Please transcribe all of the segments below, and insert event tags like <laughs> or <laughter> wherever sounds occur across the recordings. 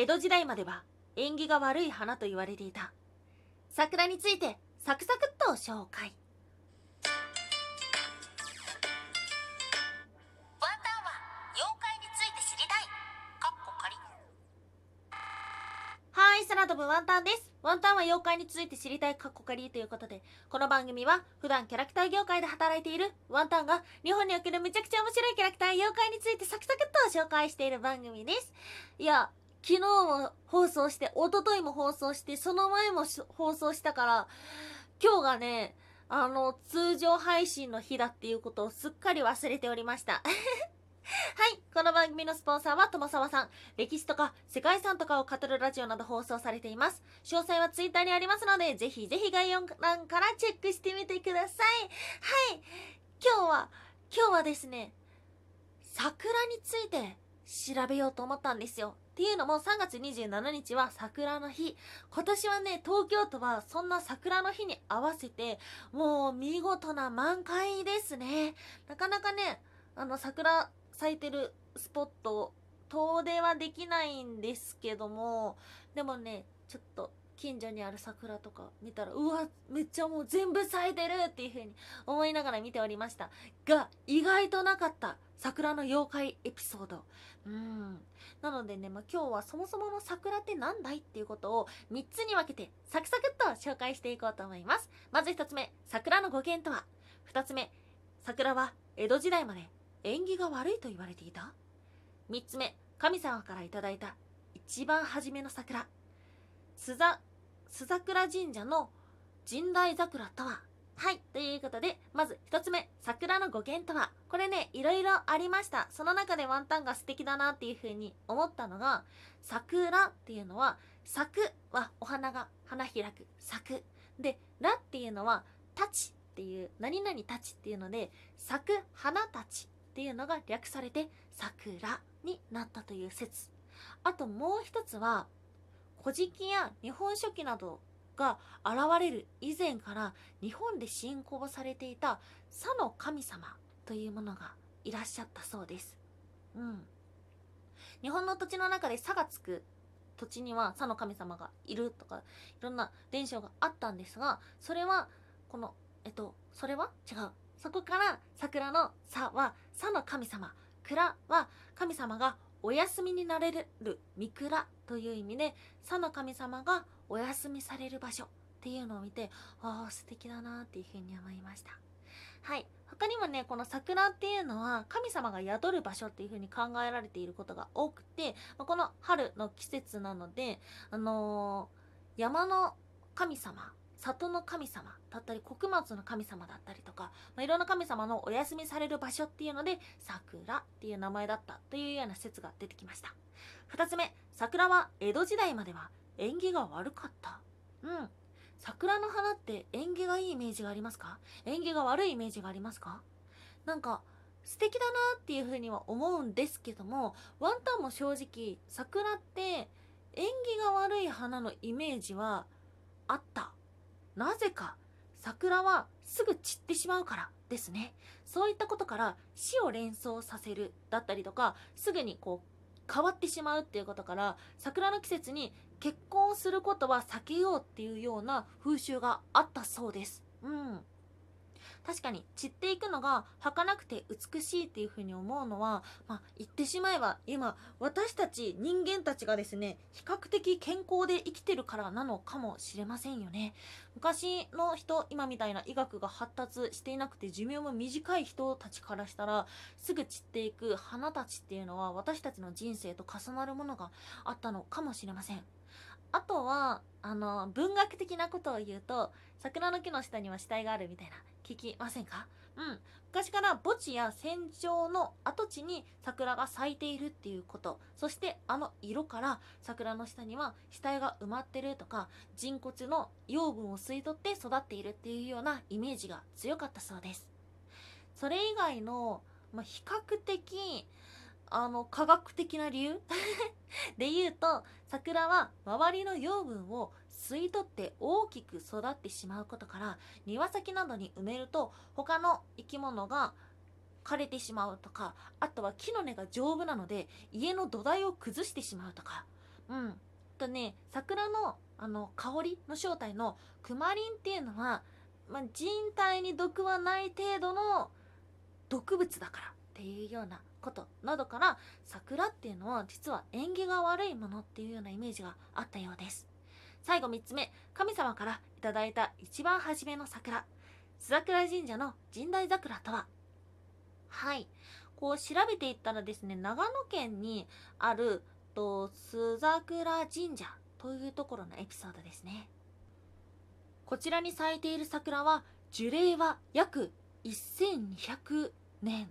江戸時代までは縁起が悪い花と言われていた。桜についてサクサクっと紹介。ワンタンは妖怪について知りたい。かっこ仮。はい、空飛ぶワンタンです。ワンタンは妖怪について知りたいカッコカリということで、この番組は普段キャラクター業界で働いているワンタンが日本におけるめちゃくちゃ面白いキャラクター妖怪についてサクサクっと紹介している番組です。いや、昨日も放送して、一昨日も放送して、その前も放送したから、今日がね、あの、通常配信の日だっていうことをすっかり忘れておりました。<laughs> はい。この番組のスポンサーは友沢さん。歴史とか世界遺産とかを語るラジオなど放送されています。詳細はツイッターにありますので、ぜひぜひ概要欄からチェックしてみてください。はい。今日は、今日はですね、桜について調べようと思ったんですよ。っていうのも3月27日は桜の日。今年はね、東京都はそんな桜の日に合わせて、もう見事な満開ですね。なかなかね、あの桜咲いてるスポット遠出はできないんですけどもでもねちょっと近所にある桜とか見たらうわめっちゃもう全部咲いてるっていう風に思いながら見ておりました。が意外となかった桜の妖怪エピソード。うん。なのでね、まあ、今日はそもそもの桜って何だいっていうことを3つに分けてサクサクっと紹介していこうと思います。まず1つ目桜の語源とは。2つ目桜は江戸時代まで縁起が悪いと言われていた。3つ目神様からいただいた一番初めの桜。須座須桜神社の神代桜とは？はいということでまず1つ目桜の語源とは？これねいろいろありました。その中でワンタンが素敵だなっていう風に思ったのが桜っていうのは咲くはお花が花開く。咲くでらっていうのはたちっていう何々たちっていうので咲く花たちっていうのが略されて桜になったという説。あともう一つは古事記や日本書紀などが現れる以前から日本で信仰されていた佐の神様というものがいらっしゃったそうです。うん。日本の土地の中で佐がつく土地には佐の神様がいるとかいろんな伝承があったんですがそれはこのえっとそれは？違うそこから桜の「さ」は「さ」の神様「蔵」は神様がお休みになれる三蔵という意味で「さ」の神様がお休みされる場所っていうのを見てああ素敵だなっていうふうに思いました。はい。他にもねこの桜っていうのは神様が宿る場所っていうふうに考えられていることが多くてこの春の季節なのであのー山の神様里の神様だったり穀物の神様だったりとか、まあ、いろんな神様のお休みされる場所っていうので桜っていう名前だったというような説が出てきました。2つ目桜は江戸時代までは縁起が悪かった。うん。桜の花って縁起がいいイメージがありますか？縁起が悪いイメージがありますか？なんか素敵だなっていうふうには思うんですけどもワンタンも正直桜って縁起が悪い花のイメージはあった。なぜか桜はすぐ散ってしまうからですね。そういったことから死を連想させるだったりとかすぐにこう変わってしまうっていうことから桜の季節に結婚することは避けようっていうような風習があったそうです。うん。確かに散っていくのが儚くて美しいっていうふうに思うのは、まあ、言ってしまえば今私たち人間たちがですね比較的健康で生きてるからなのかもしれませんよね。昔の人今みたいな医学が発達していなくて寿命も短い人たちからしたらすぐ散っていく花たちっていうのは私たちの人生と重なるものがあったのかもしれません。あとはあの文学的なことを言うと桜の木の下には死体があるみたいな。聞きませんか？うん。昔から墓地や戦場の跡地に桜が咲いているっていうこと。そしてあの色から桜の下には死体が埋まってるとか人骨の養分を吸い取って育っているっていうようなイメージが強かったそうです。それ以外の、まあ、比較的あの科学的な理由？<laughs> で言うと桜は周りの養分を吸い取って大きく育ってしまうことから庭先などに埋めると他の生き物が枯れてしまうとかあとは木の根が丈夫なので家の土台を崩してしまうとか。うん。とね桜のあの香りの正体のクマリンっていうのは、まあ、人体に毒はない程度の毒物だからっていうようなことなどから桜っていうのは実は縁起が悪いものっていうようなイメージがあったようです。最後3つ目神様からいただいた一番初めの桜。須桜神社の神代桜とは？はい。こう調べていったらですね長野県にあると須桜神社というところのエピソードですね。こちらに咲いている桜は樹齢は約1200年。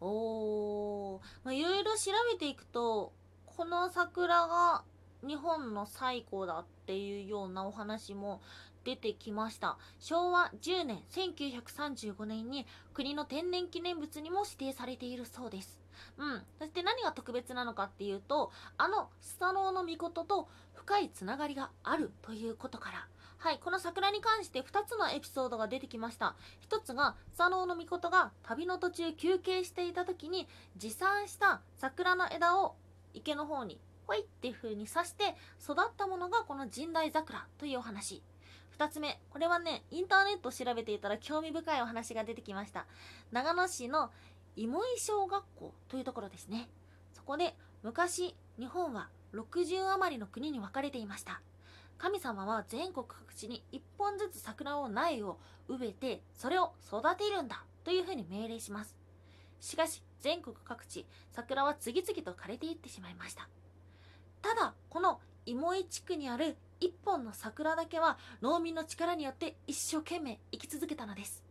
おー。まあいろいろ調べていくとこの桜が日本の最古だっていうようなお話も出てきました。昭和10年1935年に国の天然記念物にも指定されているそうです。うん。そして何が特別なのかっていうとあのスサノオノミコトと深いつながりがあるということから。はい、この桜に関して2つのエピソードが出てきました。1つが、スサノオノミコトが旅の途中休憩していた時に持参した桜の枝を池の方にほいっていう風に刺して育ったものがこの神代桜というお話。2つ目、これはね、インターネットを調べていたら興味深いお話が出てきました。長野市の芋井小学校というところですね。そこで昔、日本は60余りの国に分かれていました。神様は全国各地に1本ずつ桜を苗を植えてそれを育てるんだというふうに命令しますしかし全国各地桜は次々と枯れていってしまいましたただこの芋井地区にある1本の桜だけは農民の力によって一生懸命生き続けたのです。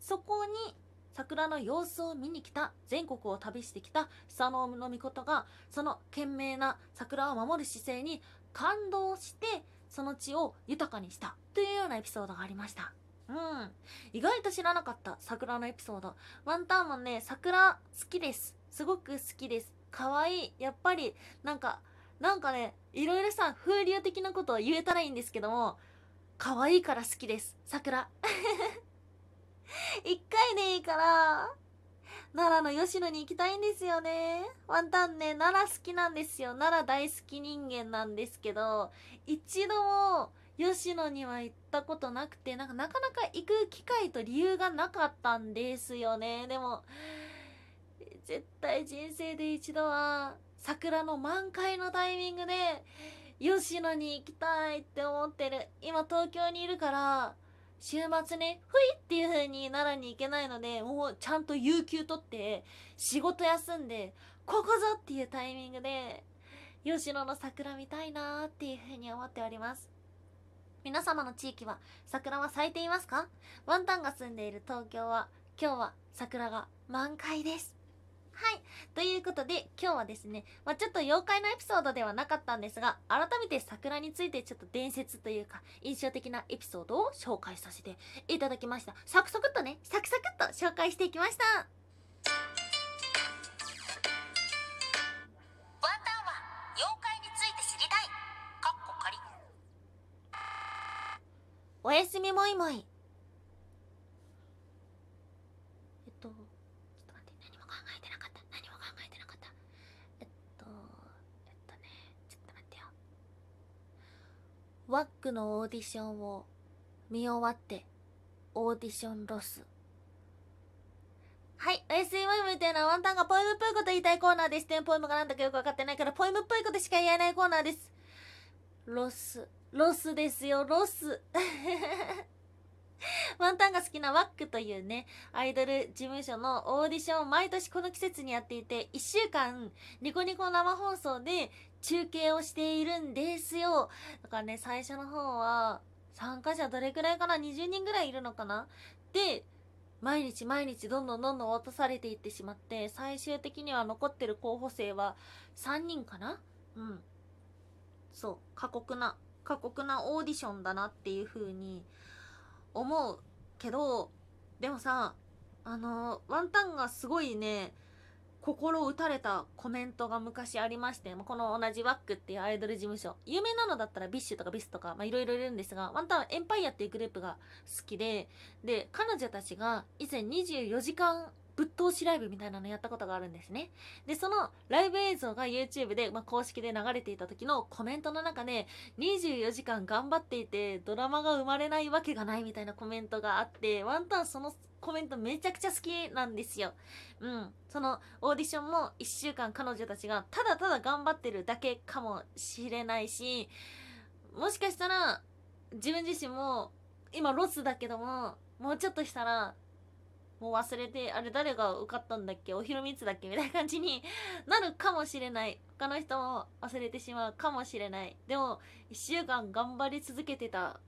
そこに桜の様子を見に来た全国を旅してきた久野の御事がその懸命な桜を守る姿勢に感動してその地を豊かにした。というようなエピソードがありました。うん。意外と知らなかった桜のエピソード。ワンタンもね桜好きです。すごく好きです。可愛い。やっぱりなんかなんかねいろいろさ風流的なことを言えたらいいんですけども可愛いから好きです桜 <laughs> 一回でいいから奈良の吉野に行きたいんですよね。ワンタンね、奈良好きなんですよ。奈良大好き人間なんですけど、一度も吉野には行ったことなくて、なんかなかなか行く機会と理由がなかったんですよね。でも、絶対人生で一度は桜の満開のタイミングで吉野に行きたいって思ってる。今東京にいるから、週末ね、ふいっていう風に奈良に行けないので、もうちゃんと有給取って、仕事休んで、ここぞっていうタイミングで、吉野の桜見たいなーっていう風に思っております。皆様の地域は桜は咲いていますか？ワンタンが住んでいる東京は、今日は桜が満開です。はい。ということで、今日はですね、まあ、ちょっと妖怪のエピソードではなかったんですが、改めて桜についてちょっと伝説というか、印象的なエピソードを紹介させていただきました。サクサクっとね、サクサクっと紹介していきました。ワンタンは妖怪について知りたいかっこ仮おやすみもいもい。えっと、ちょっと待って、何も考えてなかった。何も考えてなかった。えっと、えっとね、ちょっと待ってよ。 WACK のオーディションを見終わって、オーディションロス。はい。おやすみたいもいというのはワンタンがポエムっぽいこと言いたいコーナーです。テンポエムがなんだかよくわかってないから、ポエムっぽいことしか言えないコーナーです。ロス。ロスですよ、ロス。ワンタンが好きなワックというね、アイドル事務所のオーディションを毎年この季節にやっていて、1週間ニコニコ生放送で中継をしているんですよ。だからね、最初の方は参加者どれくらいかな ?20 人ぐらいいるのかな？で、毎日毎日どんどんどんどん落とされていってしまって、最終的には残ってる候補生は3人かな？うん。そう、過酷な、過酷なオーディションだなっていう風に思うけど、でもさ、あの、ワンタンがすごいね、心打たれたコメントが昔ありまして、この同じ WACK っていうアイドル事務所、有名なのだったら BiSH とか BiS とか、いろいろいるんですが、ワンタンはエンパイアっていうグループが好きで、で、彼女たちが以前24時間ぶっ通しライブみたいなのやったことがあるんですね。で、そのライブ映像が YouTube で、まあ、公式で流れていた時のコメントの中で、24時間頑張っていて、ドラマが生まれないわけがないみたいなコメントがあって、ワンタンそのコメントめちゃくちゃ好きなんですよ。うん。そのオーディションも1週間彼女たちがただただ頑張ってるだけかもしれないし、もしかしたら自分自身も今ロスだけども、もうちょっとしたらもう忘れて、あれ誰が受かったんだっけ？おひろみつだっけ？みたいな感じになるかもしれない。他の人も忘れてしまうかもしれない。でも、一週間頑張り続けてた、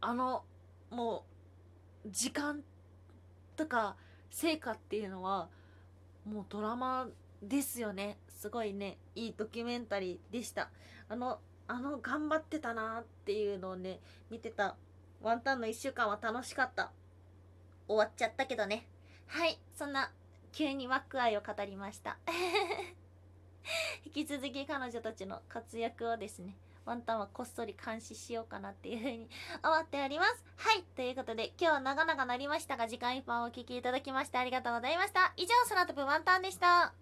あの、もう、時間とか成果っていうのは、もうドラマですよね。すごいね、いいドキュメンタリーでした。あの、あの、頑張ってたなっていうのをね、見てたワンタンの一週間は楽しかった。終わっちゃったけどね。はい、そんな、急に枠愛を語りました。<laughs> 引き続き彼女たちの活躍をですね、ワンタンはこっそり監視しようかなっていうふうに <laughs> 思っております。はい、ということで、今日は長々なりましたが、時間いっぱいお聴きいただきましてありがとうございました。以上、空飛ぶワンタンでした。